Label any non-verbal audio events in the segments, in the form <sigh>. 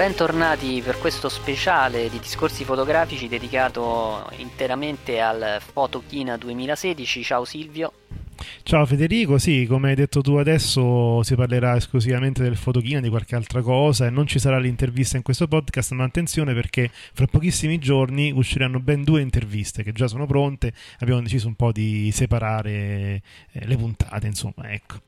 Bentornati per questo speciale di discorsi fotografici dedicato interamente al Photokina 2016. Ciao Silvio. Ciao Federico, sì, come hai detto tu adesso si parlerà esclusivamente del fotochina, di qualche altra cosa e non ci sarà l'intervista in questo podcast, ma attenzione perché fra pochissimi giorni usciranno ben due interviste che già sono pronte, abbiamo deciso un po' di separare eh, le puntate, insomma, ecco.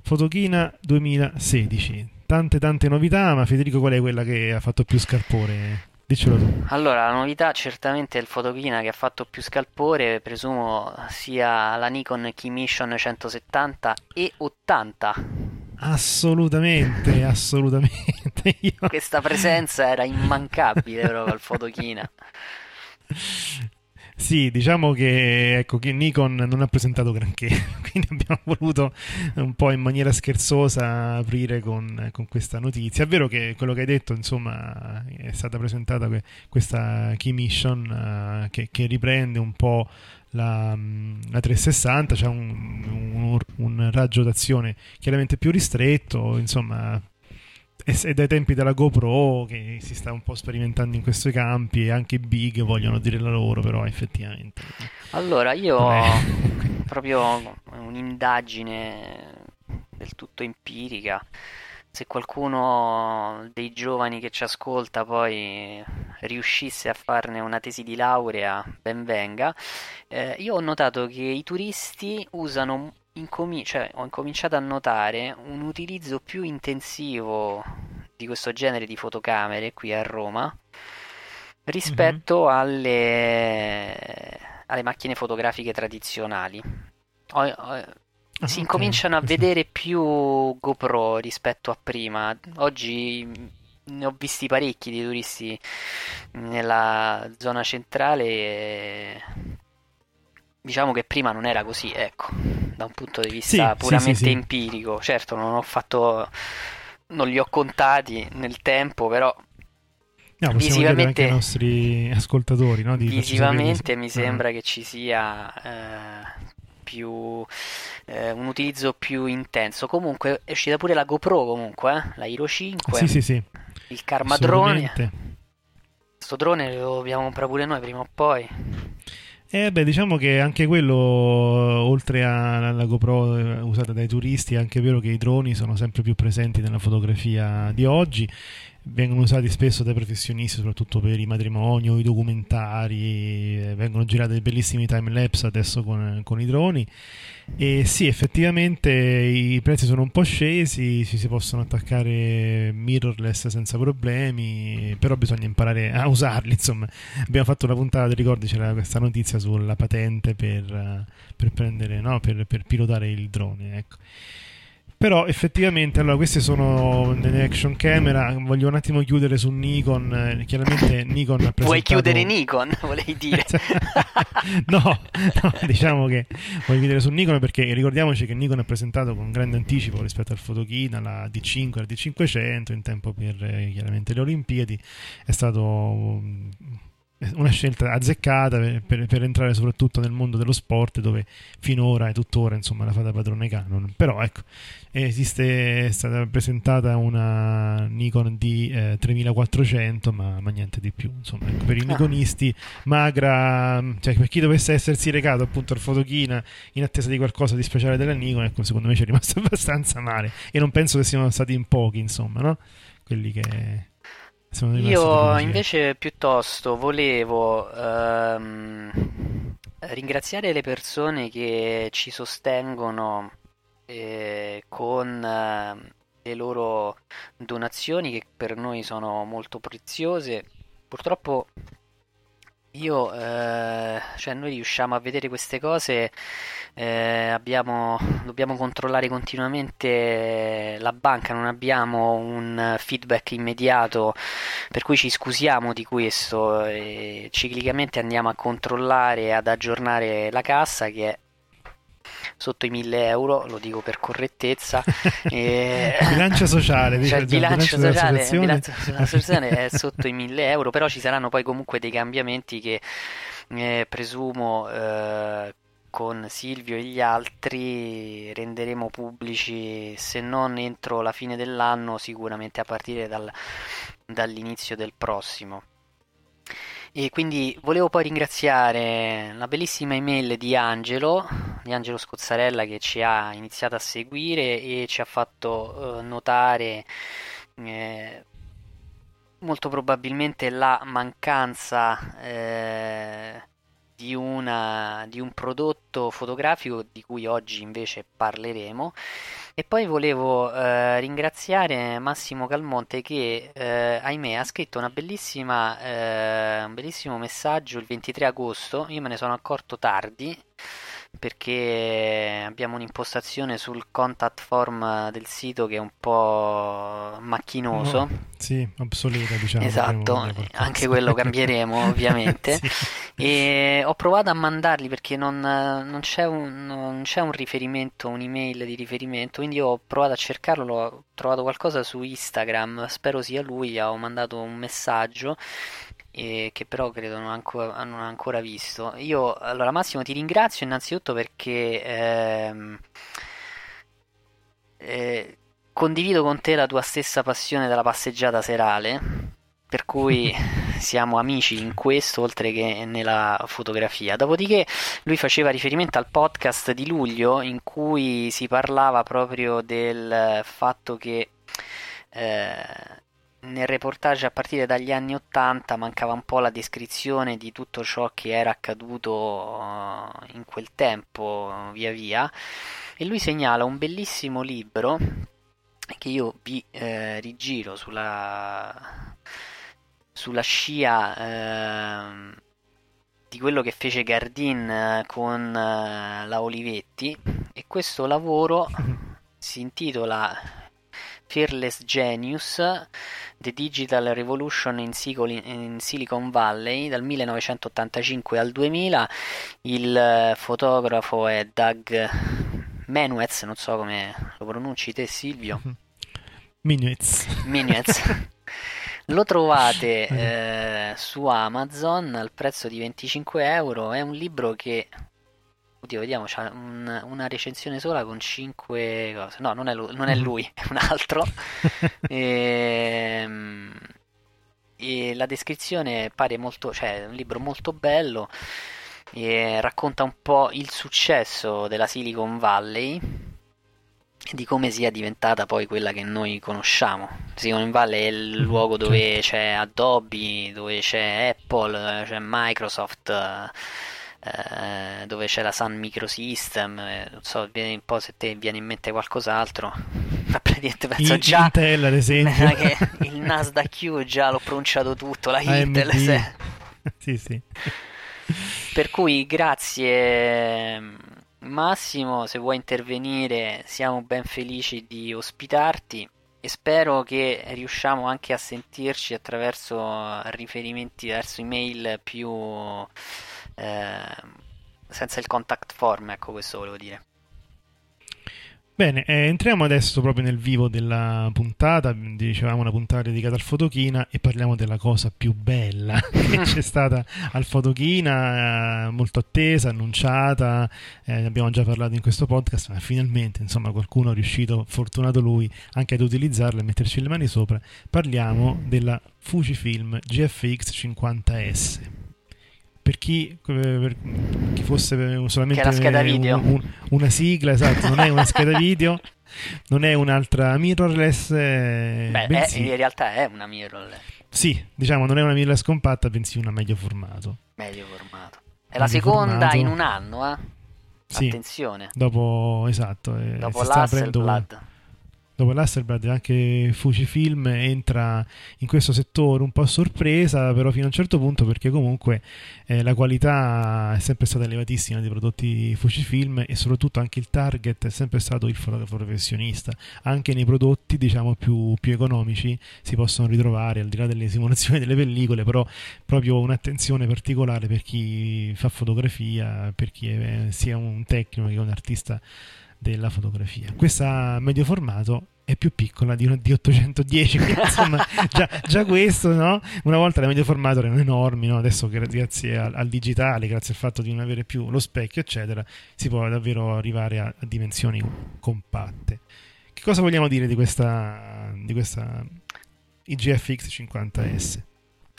Fotochina 2016, tante tante novità, ma Federico qual è quella che ha fatto più scarpore? Diccelo tu. Allora, la novità certamente è il Photokina che ha fatto più scalpore, presumo sia la Nikon Key Mission 170 e 80. Assolutamente, assolutamente. <laughs> Io... Questa presenza era immancabile proprio al Photokina. <laughs> Sì, diciamo che, ecco, che Nikon non ha presentato granché, <laughs> quindi abbiamo voluto un po' in maniera scherzosa aprire con, con questa notizia. È vero che quello che hai detto, insomma, è stata presentata que- questa Key Mission eh, che, che riprende un po' la, mm, la 360, c'è un, un- un raggio d'azione chiaramente più ristretto, insomma, è dai tempi della GoPro che si sta un po' sperimentando in questi campi e anche i big vogliono dire la loro, però effettivamente. Allora, io ho <laughs> proprio un'indagine del tutto empirica. Se qualcuno dei giovani che ci ascolta poi riuscisse a farne una tesi di laurea, ben venga. Eh, io ho notato che i turisti usano, incomi- cioè ho incominciato a notare un utilizzo più intensivo di questo genere di fotocamere qui a Roma rispetto alle, alle macchine fotografiche tradizionali. Ho- ho- Ah, si incominciano a vedere più GoPro rispetto a prima. Oggi ne ho visti parecchi di turisti nella zona centrale. e Diciamo che prima non era così, ecco, da un punto di vista Sì, puramente sì, sì. empirico. Certo, non ho fatto, non li ho contati nel tempo, però No, visivamente, ai nostri ascoltatori no, di visivamente mi ah. sembra che ci sia eh, più eh, un utilizzo più intenso. Comunque è uscita pure la GoPro comunque, eh, la Hero 5, Sì, sì, sì, il Karma drone. assolutamente. Sto drone lo dobbiamo comprare pure noi prima o poi. Eh beh, diciamo che anche quello, oltre alla GoPro eh, usata dai turisti, è anche vero che i droni sono sempre più presenti nella fotografia di oggi. Vengono usati spesso dai professionisti, soprattutto per i matrimoni o i documentari. eh, Vengono girati bellissimi time lapse adesso con, con i droni. E sì, effettivamente i prezzi sono un po' scesi, ci si possono attaccare mirrorless senza problemi, però bisogna imparare a usarli. Insomma, abbiamo fatto una puntata, ti ricordi, c'era questa notizia sulla patente per, eh, per prendere, no, per, per pilotare il drone. Ecco. Però effettivamente, allora, queste sono delle action camera. Voglio un attimo chiudere su Nikon. eh, Chiaramente <laughs> Nikon ha presentato... Vuoi chiudere Nikon, <laughs> volevi dire? <laughs> no, no, diciamo che voglio chiudere su Nikon perché ricordiamoci che Nikon ha presentato con grande anticipo rispetto al Photokina la D5 e la D500 in tempo per eh, chiaramente le Olimpiadi. È stato mm, una scelta azzeccata per, per- per entrare soprattutto nel mondo dello sport dove finora e tuttora insomma la fa da padrone Canon. Però ecco, esiste, è stata presentata una Nikon D eh, 3400 ma, ma niente di più. Insomma, ecco, per i Ah. Nikonisti magra, cioè per chi dovesse essersi recato appunto al Fotochina in attesa di qualcosa di speciale della Nikon, ecco, secondo me ci è rimasto <laughs> abbastanza male e non penso che siano stati in pochi, insomma, no? Quelli che sono rimasti Io invece piuttosto volevo ehm, ringraziare le persone che ci sostengono eh, con eh, le loro donazioni che per noi sono molto preziose. Purtroppo io, eh, cioè noi riusciamo a vedere queste cose, eh, abbiamo, dobbiamo controllare continuamente la banca, non abbiamo un feedback immediato, per cui ci scusiamo di questo e ciclicamente andiamo a controllare, ad aggiornare la cassa che è sotto i 1000 euro, lo dico per correttezza. <laughs> e... bilancio sociale, cioè, il bilancio, bilancio sociale, bilancio sociale è sotto i 1000 euro, però ci saranno poi comunque dei cambiamenti che eh, presumo eh, con Silvio e gli altri renderemo pubblici, se non entro la fine dell'anno, sicuramente a partire dal, dall'inizio del prossimo. E quindi volevo poi ringraziare la bellissima email di Angelo, di Angelo Scozzarella che ci ha iniziato a seguire e ci ha fatto eh, notare eh, molto probabilmente la mancanza eh, di, una, di un prodotto fotografico di cui oggi invece parleremo e poi volevo eh, ringraziare Massimo Calmonte che, eh, ahimè, ha scritto eh, un bellissimo messaggio il 23 agosto. Io me ne sono accorto tardi perché abbiamo un'impostazione sul contact form del sito che è un po' macchinoso. No, sì, obsoleta, diciamo. Esatto, anche quello <laughs> cambieremo ovviamente. <laughs> sì. E ho provato a mandarli perché non, non, c'è un, non, c'è un, riferimento, un'email di riferimento, quindi ho provato a cercarlo, ho trovato qualcosa su Instagram, spero sia lui, ho mandato un messaggio e che però credo non, ancora, non ha ancora visto. Io, allora Massimo, ti ringrazio innanzitutto perché ehm, eh, condivido con te la tua stessa passione della passeggiata serale, per cui <laughs> siamo amici in questo oltre che nella fotografia. Dopodiché lui faceva riferimento al podcast di luglio in cui si parlava proprio del fatto che eh, nel reportage a partire dagli anni 80 mancava un po' la descrizione di tutto ciò che era accaduto uh, in quel tempo via via. E lui segnala un bellissimo libro che io vi eh, rigiro sulla, sulla scia eh, di quello che fece Gardin eh, con eh, la Olivetti. E questo lavoro <laughs> si intitola Fearless Genius The Digital Revolution in, Silicon Valley dal 1985 al 2000 il eh, fotografo è Doug Menuez non so come lo pronunci te Silvio. <laughs> Minuez Minuez lo trovate <laughs> eh, su Amazon al prezzo di 25 euro. È un libro che Oddio, vediamo, c'è un, una recensione sola con 5 cose. No, non è lui, non è, mm-hmm. lui, <laughs> è un altro. e, <laughs> ehm, e, la descrizione pare molto, cioè, è un libro molto bello. E racconta un po' il successo della Silicon Valley e di come sia diventata poi quella che noi conosciamo. Silicon Valley è il mm-hmm. luogo dove c'è Adobe, dove c'è Apple, c'è Microsoft eh, dove c'è la Sun Microsystem, eh, non so, viene un po' se te viene in mente qualcos'altro, <laughs> ma praticamente penso già Intel ad esempio. <laughs> che il Nasdaq già l'ho pronunciato tutto, la Intel se... <laughs> sì sì. Per cui grazie Massimo se vuoi intervenire siamo ben felici di ospitarti e spero che riusciamo anche a sentirci attraverso riferimenti verso email più eh, senza il contact form, ecco questo volevo dire. Bene, eh, entriamo adesso proprio nel vivo della puntata, dicevamo una puntata dedicata al Fotochina e parliamo della cosa più bella <laughs> che c'è <laughs> stata al Fotochina, eh, molto attesa, annunciata, eh, ne abbiamo già parlato in questo podcast, ma finalmente insomma qualcuno è riuscito, fortunato lui, anche ad utilizzarla e metterci le mani sopra. Parliamo della Fujifilm GFX 50S per chi, per chi fosse solamente un, un, una sigla, esatto, non è una scheda video, non è un'altra mirrorless. Eh, Beh, è, in realtà è una mirrorless. Sì, diciamo, non è una mirrorless compatta, bensì una medio formato. Medio formato. È la seconda formato. in un anno, eh? Sì, Attenzione. dopo, esatto, eh, Dopo un- l'Hasselblad. Dopo l'Hasselblad anche Fujifilm entra in questo settore un po' a sorpresa, però fino a un certo punto perché comunque eh, la qualità è sempre stata elevatissima dei prodotti Fujifilm e soprattutto anche il target è sempre stato il fotografo professionista. Anche nei prodotti diciamo più, più economici si possono ritrovare, al di là delle simulazioni delle pellicole, però proprio un'attenzione particolare per chi fa fotografia, per chi è, sia un tecnico che un artista della fotografia. Questa medio formato è più piccola di, una- di 810, quindi <laughs> insomma già, già questo, no? Una volta le medio formato erano enormi, no? Adesso gra- grazie al, al digitale, grazie al fatto di non avere più lo specchio, eccetera, si può davvero arrivare a, a dimensioni compatte. Che cosa vogliamo dire di questa, di questa IGFX 50S?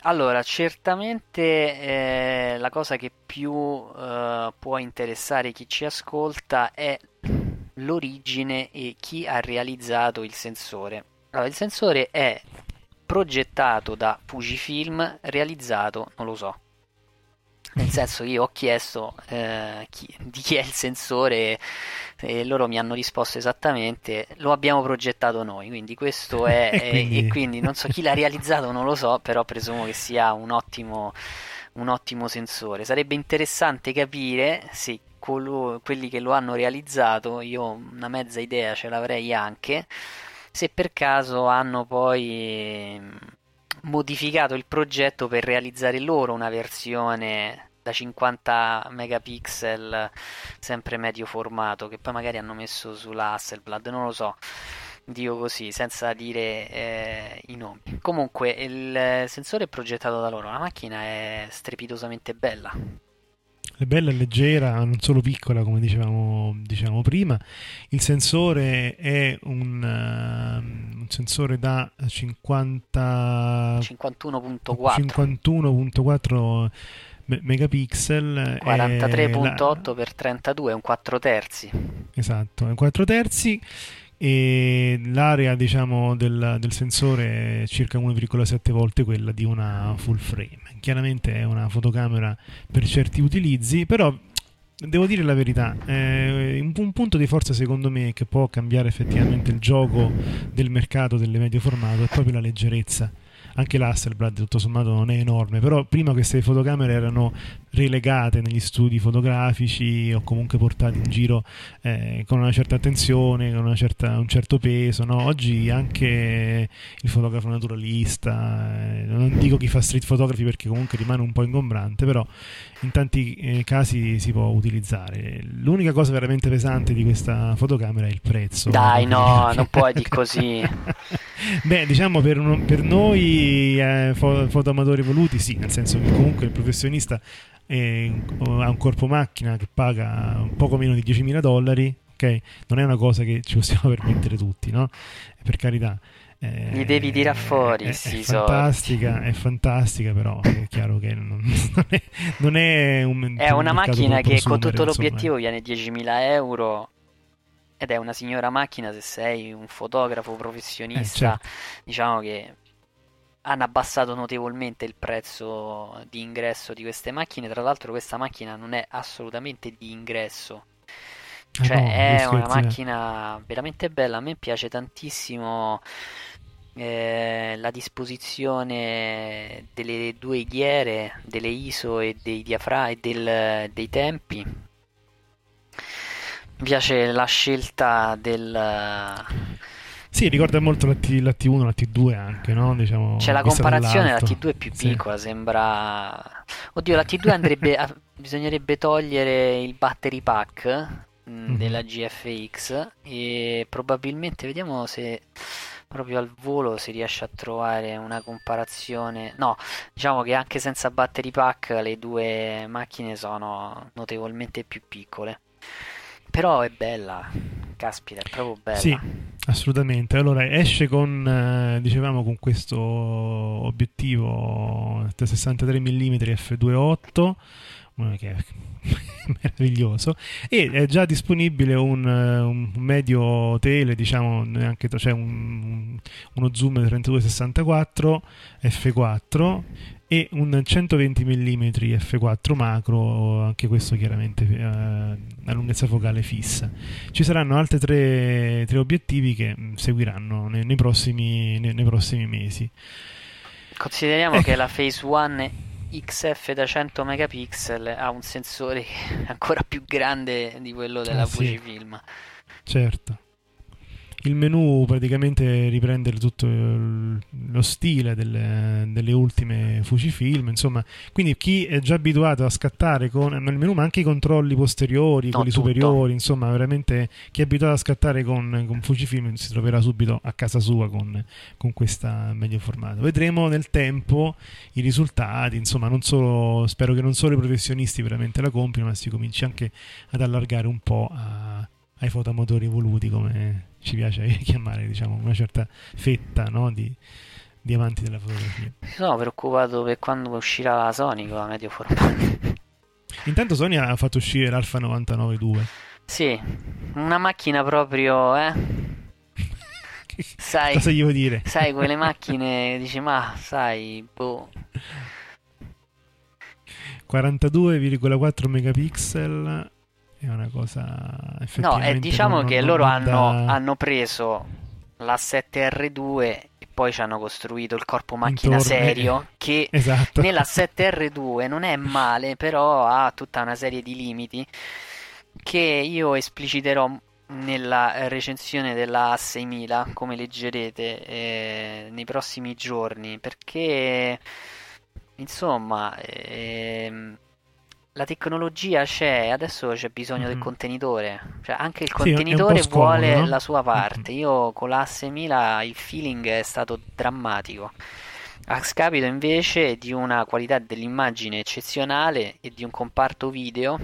Allora, certamente eh, la cosa che più eh, può interessare chi ci ascolta è l'origine e chi ha realizzato il sensore. Allora, il sensore è progettato da Fujifilm, realizzato, non lo so. Nel senso, io ho chiesto eh, chi- di chi è il sensore e loro mi hanno risposto esattamente, lo abbiamo progettato noi, quindi questo è, <laughs> E e- quindi- e quindi non so chi l'ha realizzato, non lo so, però presumo che sia un ottimo, un ottimo sensore. Sarebbe interessante capire se colo- quelli che lo hanno realizzato, io una mezza idea ce l'avrei anche, se per caso hanno poi ehm, modificato il progetto per realizzare loro una versione da 50 megapixel sempre medio formato che poi magari hanno messo sulla Hasselblad, non lo so. Dico così, senza dire eh, i nomi. Comunque, il sensore è progettato da loro. La macchina è strepitosamente bella. È bella e leggera, non solo piccola come dicevamo, dicevamo prima. Il sensore è un, ehm, un sensore da 50 51.4 51.4 me- megapixel. e 43.8 la- per 32 è un 4 terzi. Esatto, è 4 terzi e l'area diciamo del, del sensore è circa 1,7 volte quella di una full frame. Chiaramente è una fotocamera per certi utilizzi, però devo dire la verità, eh, un, un punto di forza secondo me che può cambiare effettivamente il gioco del mercato delle medio formato è proprio la leggerezza. Anche l'Hasselblad tutto sommato non è enorme, però prima queste fotocamere erano relegate negli studi fotografici o comunque portate in giro eh, con una certa attenzione, con una certa- un certo peso. no? Oggi anche il fotografo naturalista, eh, non dico chi fa street photography perché comunque rimane un po' ingombrante, però in tanti eh, casi si può utilizzare. L'unica cosa veramente pesante di questa fotocamera è il prezzo. Dai, <laughs> no, non puoi dire così. <laughs> Beh, diciamo per, uno- per noi eh, fo- fotoamatori voluti, sì, nel senso che comunque il professionista ha un corpo macchina che paga un poco meno di 10.000 dollari, ok? Non è una cosa che ci possiamo <laughs> permettere tutti, no? Per carità. eh, Li devi tirar fuori, è, è sti fantastica, è fantastica, però è chiaro che non, <laughs> non è, non è un È una un macchina che con tutto insomma. l'obiettivo viene 10.000 euro ed è una signora macchina se sei un fotografo professionista. Eh, certo. Diciamo che hanno abbassato notevolmente il prezzo di ingresso di queste macchine. Tra l'altro questa macchina non è assolutamente di ingresso. Ah, Cioè no, è una eh. macchina veramente bella, a me piace tantissimo eh, la disposizione delle due ghiere, delle ISO e dei diafra e del- dei tempi. Mi piace la scelta del... Sì, ricorda molto la, T, la T1, la T2 anche, no? Diciamo, C'è la comparazione, la dall'alto. T2 è più Sì. piccola, sembra... Oddio, la T2 andrebbe... a- <laughs> Bisognerebbe togliere il battery pack mh, Mhm. della GFX e probabilmente vediamo se proprio al volo si riesce a trovare una comparazione. No, diciamo che anche senza battery pack le due macchine sono notevolmente più piccole. Però è bella, caspita, è proprio bella. Sì, assolutamente. Allora, esce con, eh, dicevamo, con questo obiettivo da 63 mm f2.8, eh, che è <laughs> meraviglioso. E è già disponibile un, eh, un medio tele diciamo anche cioè un, uno zoom 3264 f4 e un 120 mm f4 macro anche questo chiaramente eh, a lunghezza focale fissa. Ci saranno altri tre, tre obiettivi che mm, seguiranno nei, nei, prossimi, nei, nei prossimi mesi. Consideriamo ecco. che la Phase 1 XF da 100 megapixel ha un sensore <laughs> ancora più grande di quello della Fujifilm. Sì. Certo il menu praticamente riprende tutto lo stile delle, delle, ultime Fujifilm, insomma, quindi chi è già abituato a scattare con il menu, ma anche i controlli posteriori, no, quelli tutto. superiori, insomma, veramente chi è abituato a scattare con, con Fujifilm si troverà subito a casa sua con, con questa medio formato. Vedremo nel tempo i risultati, insomma, non solo, spero che non solo i professionisti veramente la comprino, ma si cominci anche ad allargare un po' a, ai fotomotori evoluti come ci piace <laughs> chiamare diciamo, una certa fetta no? di, di, amanti della fotografia. Sono preoccupato per quando uscirà la Sony con la medio formato. <laughs> Intanto Sony ha fatto uscire l'Alfa 99.2. Sì, una macchina proprio, eh? <laughs> sai, cosa gli vuoi dire? Sai, quelle macchine, dici, ma sai, boh. 42,4 megapixel è una cosa No, eh, diciamo non, che non loro hanno, hanno, preso la 7R2 e poi ci hanno costruito il corpo macchina Intorno, serio eh, che <laughs> esatto. nella 7R2 non è male, però ha tutta una serie di limiti che io espliciterò nella recensione della A6000 come leggerete eh, nei prossimi giorni perché insomma ehm, la tecnologia c'è, adesso c'è bisogno mm-hmm. del contenitore. Cioè, anche il contenitore sì, vuole scomodo, no? la sua parte. Mm-hmm. Io con la 6000 il feeling è stato drammatico. A scapito invece di una qualità dell'immagine eccezionale e di un comparto video.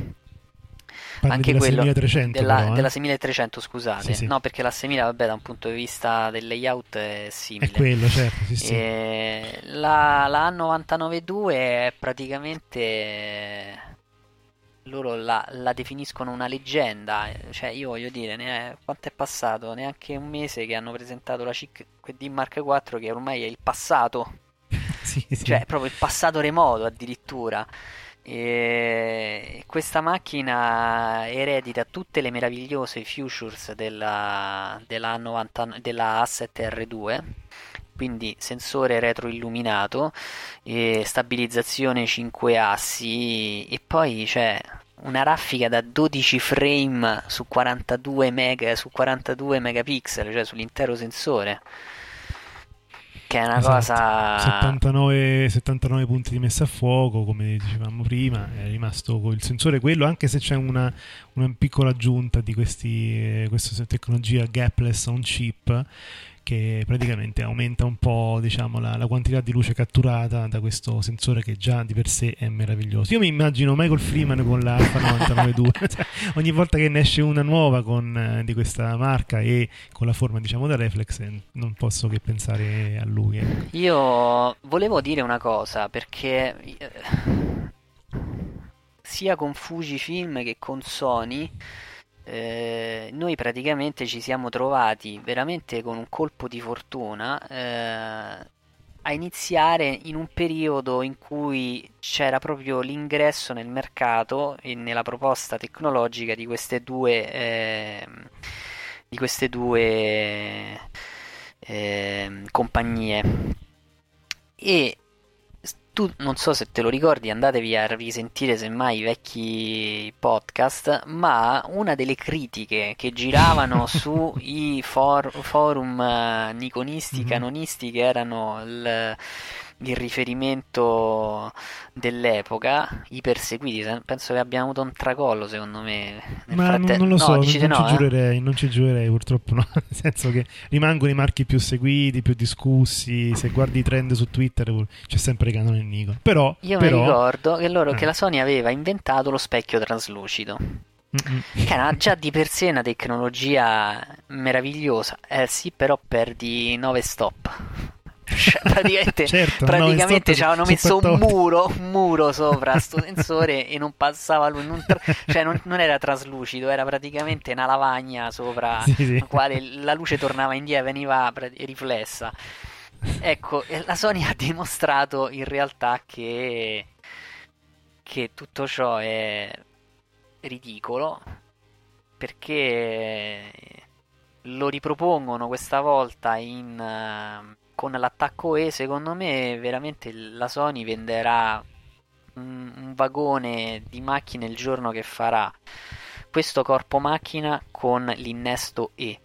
Parli anche quello 6300 della, però, eh? della 6300, scusate. Sì, sì. No, perché la 6000, vabbè, da un punto di vista del layout è simile. È quello, certo. Sì, sì. La, la A992 è praticamente loro la, la, definiscono una leggenda, cioè io voglio dire, ne è, quanto è passato? Neanche un mese che hanno presentato la CIC-D Mark IV che ormai è il passato, <laughs> sì, sì. cioè proprio il passato remoto addirittura. E questa macchina eredita tutte le meravigliose features della, della, 90, della A7R2 quindi sensore retroilluminato, stabilizzazione 5 assi e poi c'è una raffica da 12 frame su 42, mega, su 42 megapixel, cioè sull'intero sensore. Che è una esatto. cosa. 79, 79, punti di messa a fuoco, come dicevamo prima. È rimasto con il sensore quello, anche se c'è una, una piccola aggiunta di questi, eh, questa tecnologia gapless on chip che praticamente aumenta un po' diciamo, la, la, quantità di luce catturata da questo sensore che già di per sé è meraviglioso. Io mi immagino Michael Freeman con l'Alpha 992, <laughs> cioè, ogni volta che ne esce una nuova con, eh, di questa marca e con la forma diciamo da reflex eh, non posso che pensare a lui. Eh. Io volevo dire una cosa perché eh, sia con Fujifilm che con Sony eh, noi praticamente ci siamo trovati veramente con un colpo di fortuna eh, a iniziare in un periodo in cui c'era proprio l'ingresso nel mercato e nella proposta tecnologica di queste due, eh, di queste due ehm, compagnie. E tu non so se te lo ricordi, andatevi a risentire semmai i vecchi podcast, ma una delle critiche che giravano <laughs> sui for- forum uh, niconisti, mm-hmm. canonisti che erano il il riferimento dell'epoca, i perseguiti, penso che abbiamo avuto un tracollo secondo me. Ma fratte... non lo so, no, non, non, no, ci eh? giurerei, non ci giurerei purtroppo no, <laughs> nel senso che rimangono i marchi più seguiti, più discussi, se guardi i trend su Twitter c'è sempre Canon e Nikon. Però, Io però... mi ricordo che, loro, eh. che la Sony aveva inventato lo specchio traslucido. Mm-mm. Che era già <laughs> di per sé una tecnologia meravigliosa, eh sì, però perdi 9 stop Cioè, praticamente <laughs> Certo, praticamente 98 ci avevano messo un 14. muro, un muro sopra sto <laughs> sensore e non passava lui, non, tra- cioè non, non era traslucido, era praticamente una lavagna sopra <laughs> Sì, sì. la quale la luce tornava indietro, veniva pra- riflessa. Ecco, e la Sony ha dimostrato in realtà che, che tutto ciò è ridicolo perché lo ripropongono questa volta in, con l'attacco E. Secondo me, veramente la Sony venderà un, un vagone di macchine il giorno che farà questo corpo macchina con l'innesto E.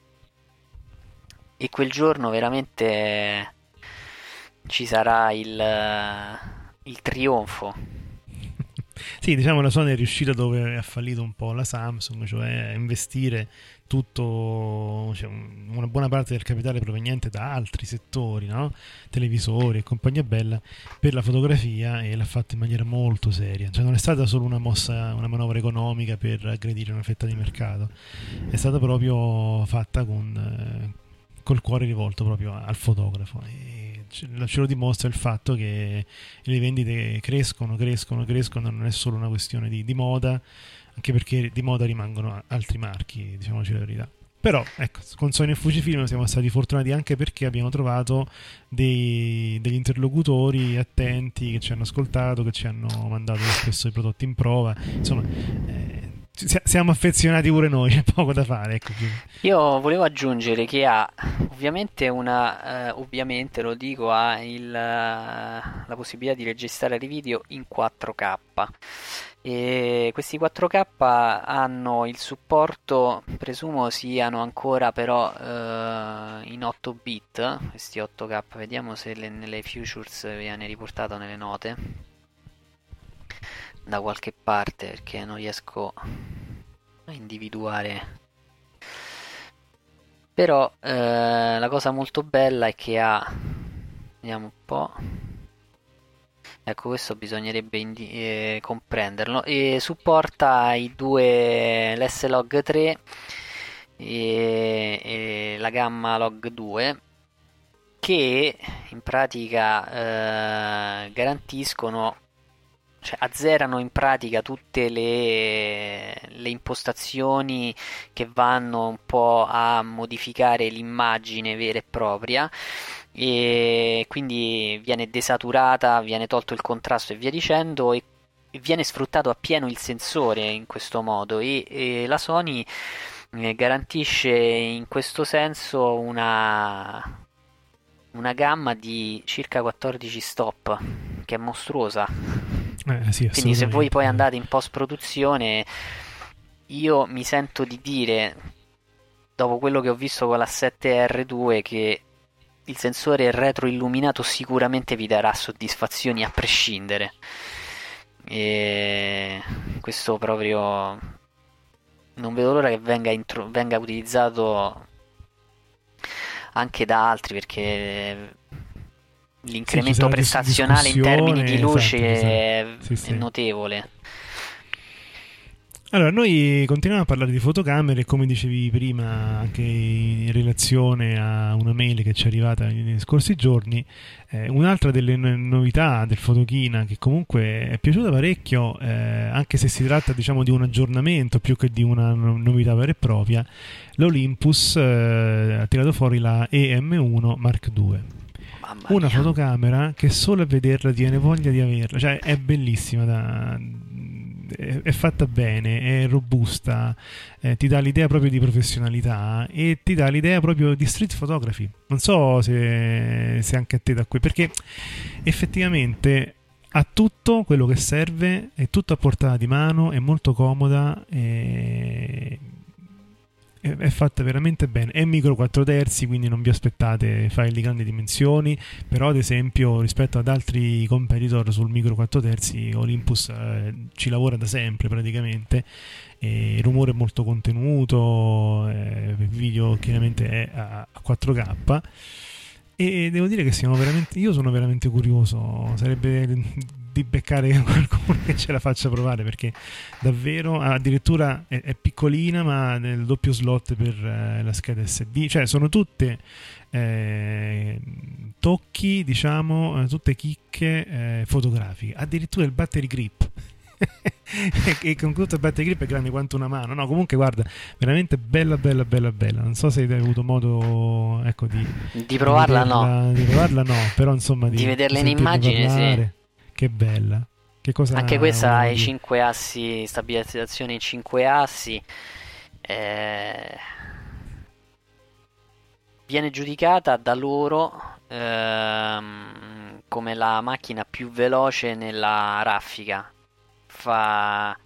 E quel giorno veramente ci sarà il, il trionfo. Sì, diciamo la Sony è riuscita dove ha fallito un po' la Samsung, cioè investire tutto, cioè, un- una buona parte del capitale proveniente da altri settori, no? televisori e compagnia bella, per la fotografia e l'ha fatto in maniera molto seria. Cioè non è stata solo una mossa, una manovra economica per aggredire una fetta di mercato, è stata proprio fatta con, eh, col cuore rivolto proprio al fotografo. E ce lo dimostra il fatto che le vendite crescono, crescono, crescono, non è solo una questione di, di moda, anche perché di moda rimangono altri marchi, diciamoci la verità. Però, ecco, con Sony e Fujifilm siamo stati fortunati anche perché abbiamo trovato dei- degli interlocutori attenti che ci hanno ascoltato, che ci hanno mandato spesso i prodotti in prova. Insomma, eh, siamo affezionati pure noi, <laughs> c'è poco da fare. Ecco. Io volevo aggiungere che ha ovviamente una, eh, ovviamente lo dico, ha il, eh, la possibilità di registrare i video in 4K. E questi 4K hanno il supporto, presumo siano ancora però eh, in 8 bit, questi 8K, vediamo se le- nelle futures viene riportato nelle note da qualche parte perché non riesco a individuare. Però eh, la cosa molto bella è che ha, vediamo un po', ecco questo bisognerebbe indi- eh, comprenderlo, e supporta i due, l'S-Log 3 e, e la gamma Log 2 che in pratica eh, garantiscono cioè azzerano in pratica tutte le, le impostazioni che vanno un po' a modificare l'immagine vera e propria. E quindi viene desaturata, viene tolto il contrasto e via dicendo e viene sfruttato appieno il sensore in questo modo. E, e la Sony eh, garantisce in questo senso una, una gamma di circa 14 stop che è mostruosa Eh, sì, quindi se voi poi andate in post produzione, io mi sento di dire, dopo quello che ho visto con la 7R2, che il sensore retroilluminato sicuramente vi darà soddisfazioni a prescindere. E questo proprio non vedo l'ora che venga, intro- venga utilizzato anche da altri perché l'incremento dis- prestazionale in termini di luce esatto, è, esatto. Sì, è sì. notevole. Allora, noi continuiamo a parlare di fotocamere, come dicevi prima, anche in relazione a una mail che ci è arrivata nei scorsi giorni. eh, un'altra delle no- novità del Fotochina che comunque è piaciuta parecchio, eh, anche se si tratta diciamo di un aggiornamento più che di una no- novità vera e propria, l'Olympus eh, ha tirato fuori la EM1 Mark II. Una fotocamera che solo a vederla ti viene voglia di averla, cioè è bellissima, da- è, è fatta bene, è robusta, eh, ti dà l'idea proprio di professionalità e ti dà l'idea proprio di street photography. Non so se, se anche a te da qui, perché effettivamente ha tutto quello che serve, è tutto a portata di mano, è molto comoda, e- è, è fatta veramente bene. È micro 4 terzi, quindi non vi aspettate file di grandi dimensioni, però ad esempio rispetto ad altri competitor sul micro 4 terzi Olympus eh, ci lavora da sempre praticamente. E il rumore è molto contenuto, eh, il video chiaramente è a, a 4K. E devo dire che siamo veramente. Io sono veramente curioso. Sarebbe di beccare <laughs> qualcuno che ce la faccia provare perché davvero addirittura è, è piccolina ma nel doppio slot per eh, la scheda SD, cioè sono tutte eh, tocchi, diciamo, eh, tutte chicche eh, fotografiche, addirittura il battery grip. <laughs> e con tutto il battery grip è grande quanto una mano. No, comunque guarda, veramente bella, bella, bella, bella. Non so se hai avuto modo ecco, di, di provarla, di vederla, no. Di provarla, no, però insomma di, di vederla in immagine, parlare. Che bella. Che cosa Anche questa ha i dire? 5 assi, stabilizzazione in 5 assi. eh, viene giudicata da loro ehm, come la macchina più veloce nella raffica. Fa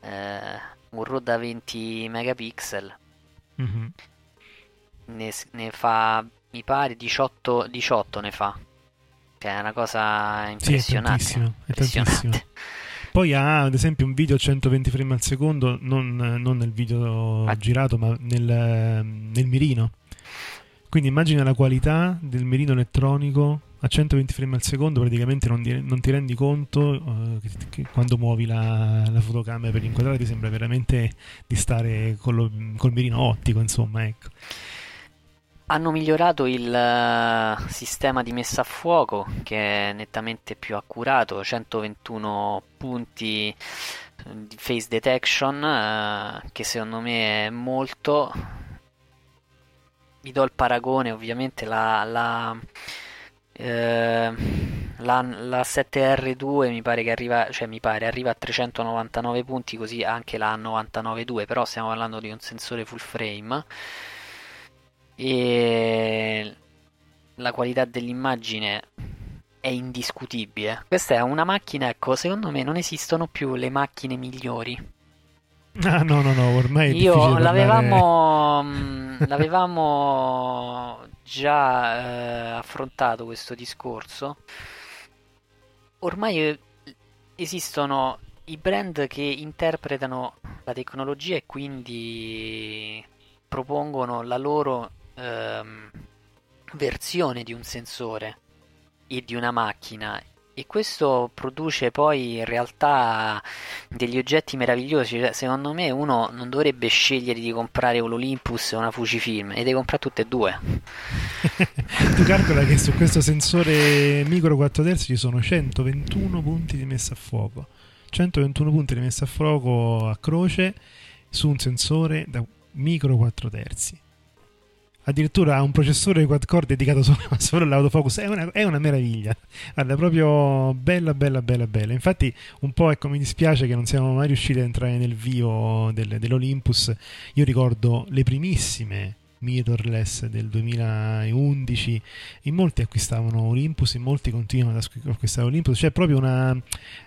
eh, un RAW da 20 megapixel, Mhm. ne, ne fa mi pare 18, 18 ne fa. Che è una cosa Sì, è impressionante. tantissimo, è impressionante. tantissimo. Poi ha ad esempio un video a 120 frame al secondo, non, non nel video Ah. girato, ma nel, nel mirino. Quindi immagina la qualità del mirino elettronico a 120 frame al secondo, praticamente non, ti- non ti rendi conto eh, che, che quando muovi la, la fotocamera per inquadrare ti sembra veramente di stare lo- col mirino ottico, insomma, ecco. Hanno migliorato il eh, sistema di messa a fuoco che è nettamente più accurato, 121 punti eh, di face detection eh, che secondo me è molto. Vi do il paragone, ovviamente la, la, eh, la, la 7R2 mi pare che arriva, cioè mi pare arriva a 399 punti, così anche la 99.2, però stiamo parlando di un sensore full frame e la qualità dell'immagine è indiscutibile. Questa è una macchina, ecco, secondo me non esistono più le macchine migliori. Ah, no, no, no, ormai Io l'avevamo, <laughs> mh, l'avevamo già eh, affrontato questo discorso. Ormai eh, esistono i brand che interpretano la tecnologia e quindi propongono la loro ehm, versione di un sensore e di una macchina e questo produce poi in realtà degli oggetti meravigliosi. Cioè, secondo me uno non dovrebbe scegliere di comprare un Olympus o una Fujifilm, e deve comprare tutte e due. <laughs> tu calcola che su questo sensore micro 4 terzi ci sono 121 punti di messa a fuoco 121 punti di messa a fuoco a croce su un sensore da micro 4 terzi addirittura ha un processore quad core dedicato solo, <laughs> solo all'autofocus. È una, è una meraviglia. Guarda proprio bella bella bella bella. Infatti un po' ecco mi dispiace che non siamo mai riusciti ad entrare nel vivo del- dell'Olympus. Io ricordo le primissime mirrorless del 2011 in molti acquistavano Olympus in molti continuano ad acqu- acquistare Olympus. C'è proprio una,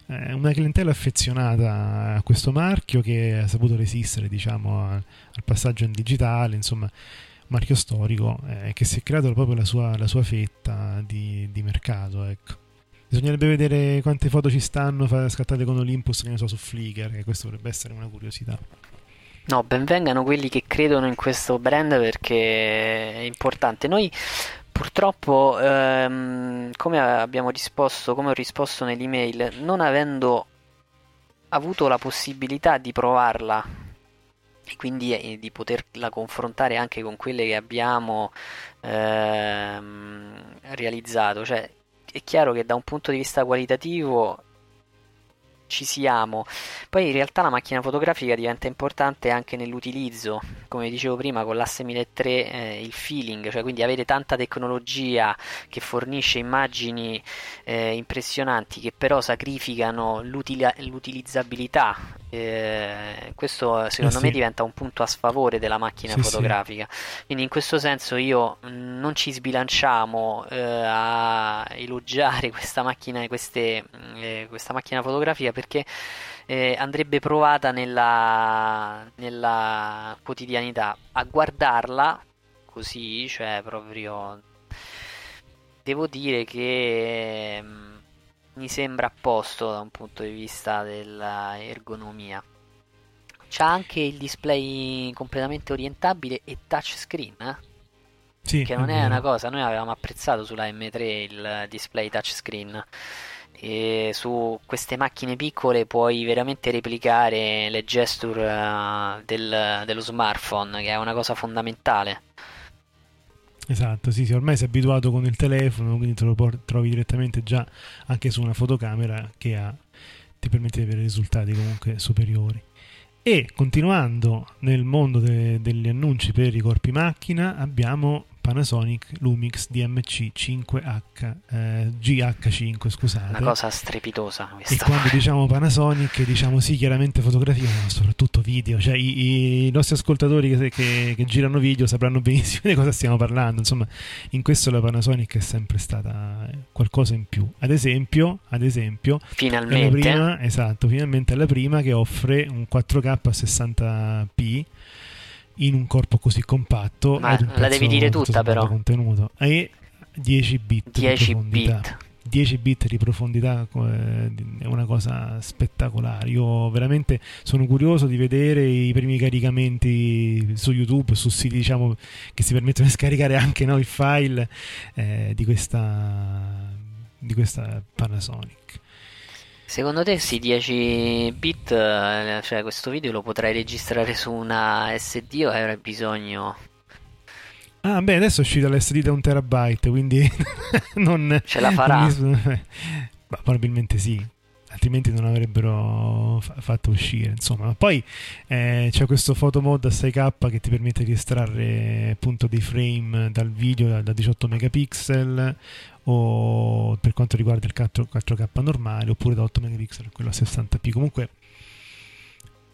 eh, una clientela affezionata a questo marchio che ha saputo resistere diciamo a- al passaggio in digitale insomma marchio storico eh, che si è creato proprio la sua, la sua fetta di, di mercato ecco Bisognerebbe vedere quante foto ci stanno scattate con Olympus, che ne so, su Flickr, che questo dovrebbe essere una curiosità. No, benvengano quelli che credono in questo brand perché è importante. Noi purtroppo, ehm, come abbiamo risposto, come ho risposto nell'email, non avendo avuto la possibilità di provarla e quindi eh, di poterla confrontare anche con quelle che abbiamo ehm, realizzato, cioè è chiaro che da un punto di vista qualitativo ci siamo. Poi in realtà la macchina fotografica diventa importante anche nell'utilizzo, come dicevo prima, con l'asse 1003 eh, il feeling, cioè quindi avere tanta tecnologia che fornisce immagini eh, impressionanti che però sacrificano l'utilizzabilità. Eh, questo secondo Eh me sì. diventa un punto a sfavore della macchina Sì, sì. fotografica. Quindi in questo senso io mh, non ci sbilanciamo eh, a elogiare <laughs> questa macchina, queste, mh, eh, questa macchina fotografica perché eh, andrebbe provata nella, nella quotidianità. A guardarla così, cioè proprio devo dire che mh, mi sembra a posto da un punto di vista della ergonomia. C'ha anche il display completamente orientabile e touchscreen, eh? Sì, che non è una cosa, noi avevamo apprezzato sulla M3 il display touchscreen e su queste macchine piccole puoi veramente replicare le gesture uh, del, dello smartphone, che è una cosa fondamentale. Esatto, sì, sì, ormai sei abituato con il telefono, quindi te lo trovi direttamente già anche su una fotocamera che ha, ti permette di avere risultati comunque superiori. E continuando nel mondo de- degli annunci per i corpi macchina, abbiamo Panasonic Lumix DMC 5H eh, GH5 scusate. Una cosa strepitosa questa. e quando diciamo Panasonic diciamo sì chiaramente fotografia ma soprattutto video. Cioè i, i nostri ascoltatori che, che, che, girano video sapranno benissimo <laughs> di cosa stiamo parlando. Insomma in questo la Panasonic è sempre stata qualcosa in più. Ad esempio ad esempio finalmente. prima, esatto finalmente è la prima che offre un 4K a 60p in un corpo così compatto. Ma la devi dire tutta però. Contenuto. E 10 bit 10 bit. 10 bit di profondità eh, è una cosa spettacolare. Io veramente sono curioso di vedere i primi caricamenti su YouTube, su siti diciamo, che si permettono di scaricare anche no, il file eh, di, questa, di questa Panasonic. Secondo te sì, 10 bit, eh, cioè questo video lo potrai registrare su una SD o avrai bisogno? Ah, beh, adesso è uscita l'SD da un terabyte, quindi <laughs> non... Ce la farà? <laughs> Ma probabilmente sì altrimenti non avrebbero fa- fatto uscire insomma. Poi eh, c'è questo photo mode a 6k che ti permette di estrarre appunto dei frame dal video da, da 18 megapixel o per quanto riguarda il 4, k normale oppure da 8 megapixel quello a 60p comunque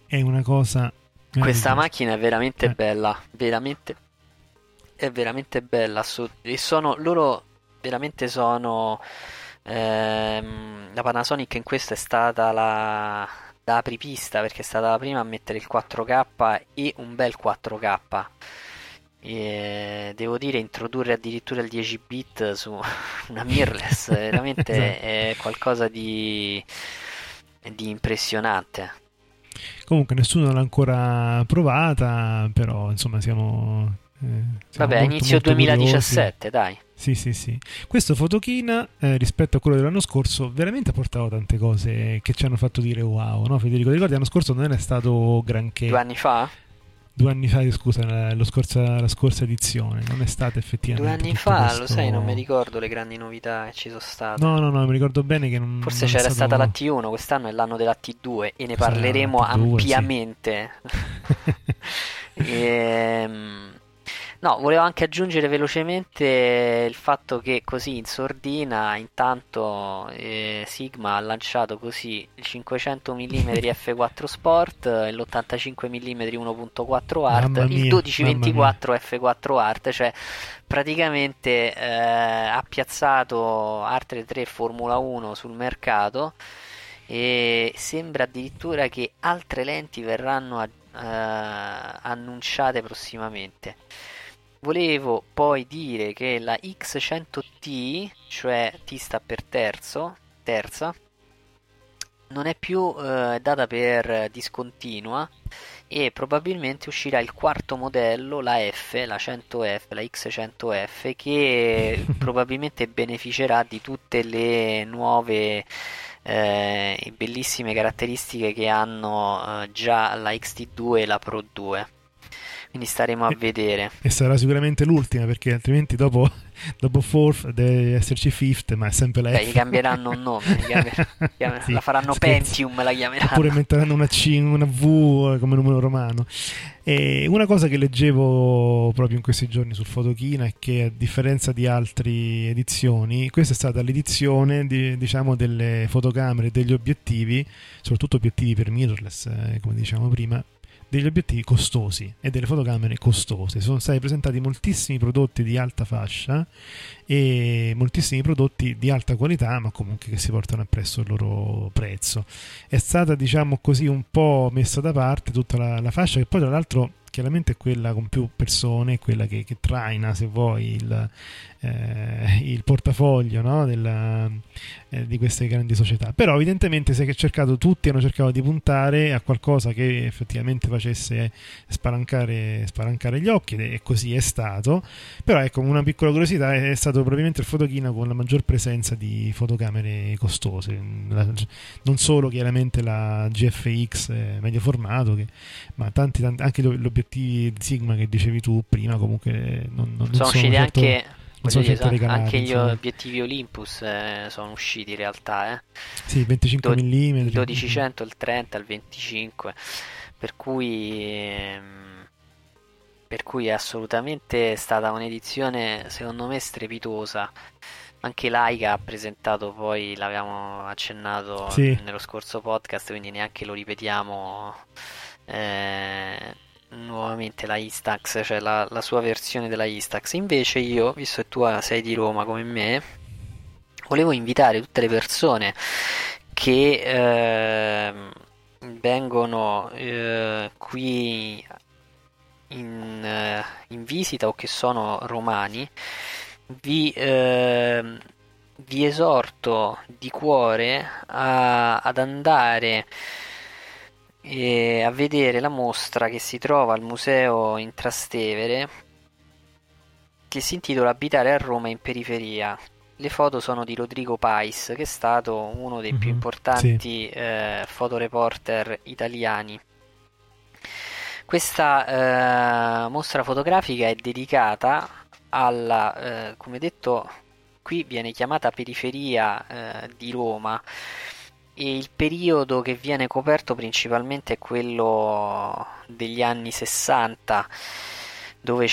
è una cosa questa macchina è veramente eh. bella veramente è veramente bella e sono loro veramente sono ehm, la Panasonic in questo è stata la da apripista perché è stata la prima a mettere il 4K e un bel 4K e devo dire, introdurre addirittura il 10 bit su <laughs> una mirrorless veramente <laughs> esatto. è qualcosa di, di impressionante. Comunque, nessuno l'ha ancora provata, però insomma, siamo. Eh, siamo Vabbè, molto, inizio molto 2017, curiosi. dai. Sì, sì, sì. Questo Fotochina, eh, rispetto a quello dell'anno scorso, veramente ha portato tante cose che ci hanno fatto dire wow, no Federico? Ricordi l'anno scorso non è stato granché. Due anni fa? due anni fa, scusa, la, scorsa, la scorsa edizione, non è stata effettivamente. Due anni fa, questo... lo sai, non mi ricordo le grandi novità che ci sono state. No, no, no, mi ricordo bene che non. Forse non c'era stato... stata la T1, quest'anno è l'anno della T2 e ne parleremo ampiamente. Sì. <laughs> e, ehm, No, volevo anche aggiungere velocemente il fatto che così in sordina intanto eh, Sigma ha lanciato così il 500 mm f4 Sport, l'85 mm 1.4 Art, mia, il 1224 f4 Art, cioè praticamente eh, ha piazzato altre tre Formula 1 sul mercato e sembra addirittura che altre lenti verranno a, uh, annunciate prossimamente. Volevo poi dire che la X100T, cioè T sta per terzo, terza, non è più eh, data per discontinua e probabilmente uscirà il quarto modello, la F, la 100F, la X100F, che <laughs> probabilmente beneficerà di tutte le nuove eh, e bellissime caratteristiche che hanno eh, già la XT2 e la Pro 2 quindi staremo a e, vedere. E sarà sicuramente l'ultima perché altrimenti dopo, <laughs> dopo fourth deve esserci fifth, ma è sempre la Beh, gli cambieranno un nome, chiamer- <laughs> sì, la faranno scherzo. Pentium, la chiameranno. Oppure metteranno una C, una V come numero romano. E una cosa che leggevo proprio in questi giorni sul Fotochina è che a differenza di altre edizioni, questa è stata l'edizione di, diciamo, delle fotocamere e degli obiettivi, soprattutto obiettivi per mirrorless, eh, come diciamo prima, degli obiettivi costosi e delle fotocamere costose. Sono stati presentati moltissimi prodotti di alta fascia e moltissimi prodotti di alta qualità, ma comunque che si portano appresso il loro prezzo. È stata, diciamo così, un po' messa da parte tutta la, la fascia, che poi tra l'altro chiaramente è quella con più persone, quella che, che traina, se vuoi, il, eh, il portafoglio no? Della, eh, di queste grandi società. Però evidentemente si è cercato, tutti hanno cercato di puntare a qualcosa che effettivamente facesse spalancare, spalancare gli occhi e così è stato. Però ecco, una piccola curiosità è stato probabilmente il fotochino con la maggior presenza di fotocamere costose, la, non solo chiaramente la GFX eh, medio formato, che, ma tanti, tanti, anche gli obiettivi Sigma che dicevi tu prima comunque non, non sono, usciti certo, anche dire, anche gli insomma. obiettivi Olympus eh, sono usciti in realtà eh. Sì, 25 Do- mm. il 1200, il 30, il 25 per cui ehm, per cui è assolutamente stata un'edizione secondo me strepitosa anche Laika ha presentato poi l'abbiamo accennato Sì. nello scorso podcast quindi neanche lo ripetiamo eh, nuovamente la Instax cioè la, la sua versione della Instax invece io visto che tu sei di Roma come me volevo invitare tutte le persone che ehm, vengono eh, qui in, eh, in visita o che sono romani vi, ehm, vi esorto di cuore a- ad andare e a vedere la mostra che si trova al museo in Trastevere che si intitola Abitare a Roma in periferia. Le foto sono di Rodrigo Pais, che è stato uno dei più Mhm, importanti eh, fotoreporter italiani. Questa eh, mostra fotografica è dedicata alla, eh, come detto, qui viene chiamata periferia eh, di Roma il periodo che viene coperto principalmente è quello degli anni 60 dove,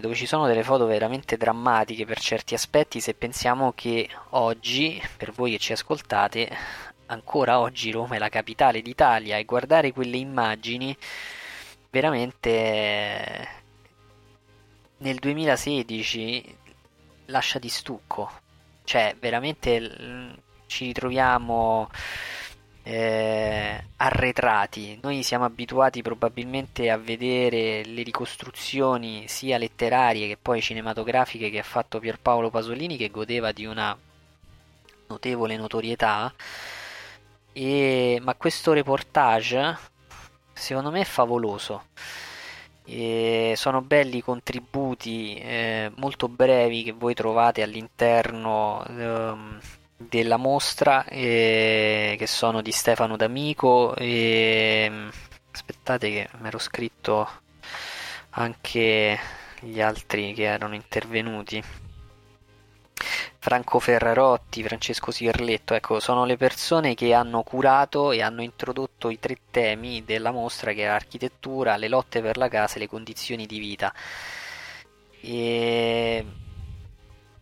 dove ci sono delle foto veramente drammatiche per certi aspetti. Se pensiamo che oggi, per voi che ci ascoltate, ancora oggi Roma è la capitale d'Italia e guardare quelle immagini veramente nel 2016 lascia di stucco. Cioè veramente ci ritroviamo eh, arretrati. Noi siamo abituati probabilmente a vedere le ricostruzioni sia letterarie che poi cinematografiche che ha fatto Pierpaolo Pasolini che godeva di una notevole notorietà. E, ma questo reportage secondo me è favoloso. E sono belli i contributi eh, molto brevi che voi trovate all'interno ehm, della mostra eh, che sono di Stefano D'Amico e aspettate che mi ero scritto anche gli altri che erano intervenuti Franco Ferrarotti, Francesco Sirletto, ecco, sono le persone che hanno curato e hanno introdotto i tre temi della mostra che è l'architettura, le lotte per la casa e le condizioni di vita. E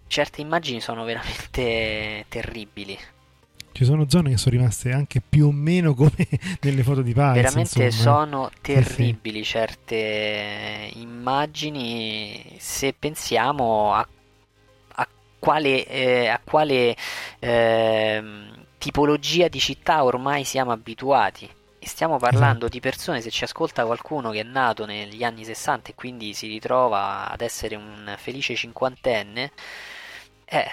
certe immagini sono veramente terribili. Ci sono zone che sono rimaste anche più o meno come <laughs> nelle foto di Pais. Veramente insomma. sono sì. terribili certe immagini se pensiamo a, a quale, eh, a quale ehm, tipologia di città ormai siamo abituati. E stiamo parlando Esatto. di persone, se ci ascolta qualcuno che è nato negli anni 60 e quindi si ritrova ad essere un felice cinquantenne, eh,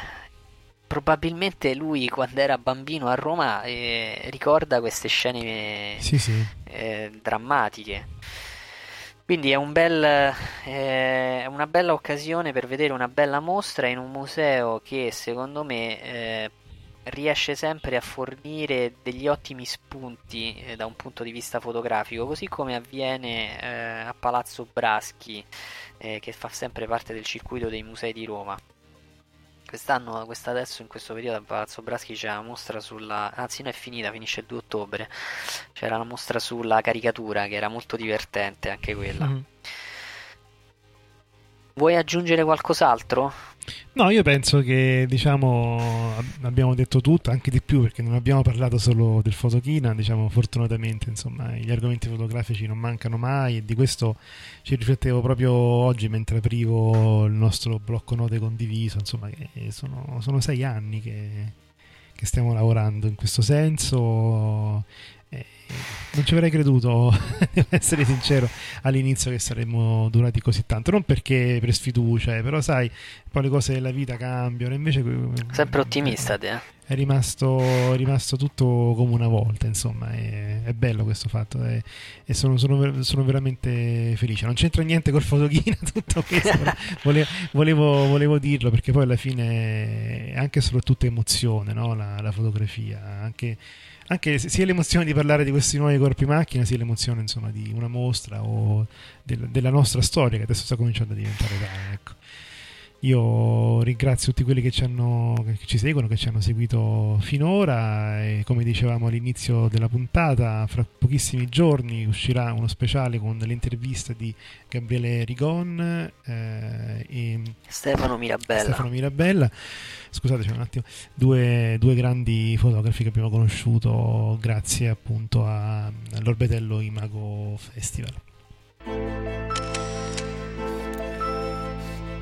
probabilmente lui quando era bambino a Roma eh, ricorda queste scene Sì, sì. eh, drammatiche. Quindi è, un bel, eh, una bella occasione per vedere una bella mostra in un museo che secondo me eh, riesce sempre a fornire degli ottimi spunti eh, da un punto di vista fotografico, così come avviene eh, a Palazzo Braschi, eh, che fa sempre parte del circuito dei musei di Roma. Quest'anno, questa adesso in questo periodo a Palazzo Braschi c'è la mostra sulla... anzi no è finita, finisce il 2 ottobre. C'era la mostra sulla caricatura che era molto divertente anche quella. Mhm. Vuoi aggiungere qualcos'altro? No, io penso che diciamo ab- abbiamo detto tutto, anche di più, perché non abbiamo parlato solo del fotochina, diciamo fortunatamente insomma gli argomenti fotografici non mancano mai e di questo ci riflettevo proprio oggi mentre aprivo il nostro blocco note condiviso, insomma sono, sono sei anni che, che stiamo lavorando in questo senso non ci avrei creduto, <laughs> devo essere sincero, all'inizio che saremmo durati così tanto. Non perché per sfiducia, eh, però sai, poi le cose della vita cambiano. Invece, Sempre ottimista, te. Eh. È rimasto, è rimasto tutto come una volta, insomma, è, è bello questo fatto e, e sono, sono, sono, veramente felice. Non c'entra niente col fotoghina <laughs> tutto questo, volevo, volevo, volevo, dirlo perché poi alla fine è anche e soprattutto emozione, no? la, la fotografia, anche anche sia l'emozione di parlare di questi nuovi corpi macchina, sia l'emozione insomma, di una mostra o del, della nostra storia che adesso sta cominciando a diventare tale. Ecco. Io ringrazio tutti quelli che ci, hanno, che ci seguono, che ci hanno seguito finora e come dicevamo all'inizio della puntata, fra pochissimi giorni uscirà uno speciale con le interviste di Gabriele Rigon eh, e Stefano Mirabella. Stefano Mirabella. Scusateci un attimo, due, due, grandi fotografi che abbiamo conosciuto grazie appunto all'Orbetello Imago Festival.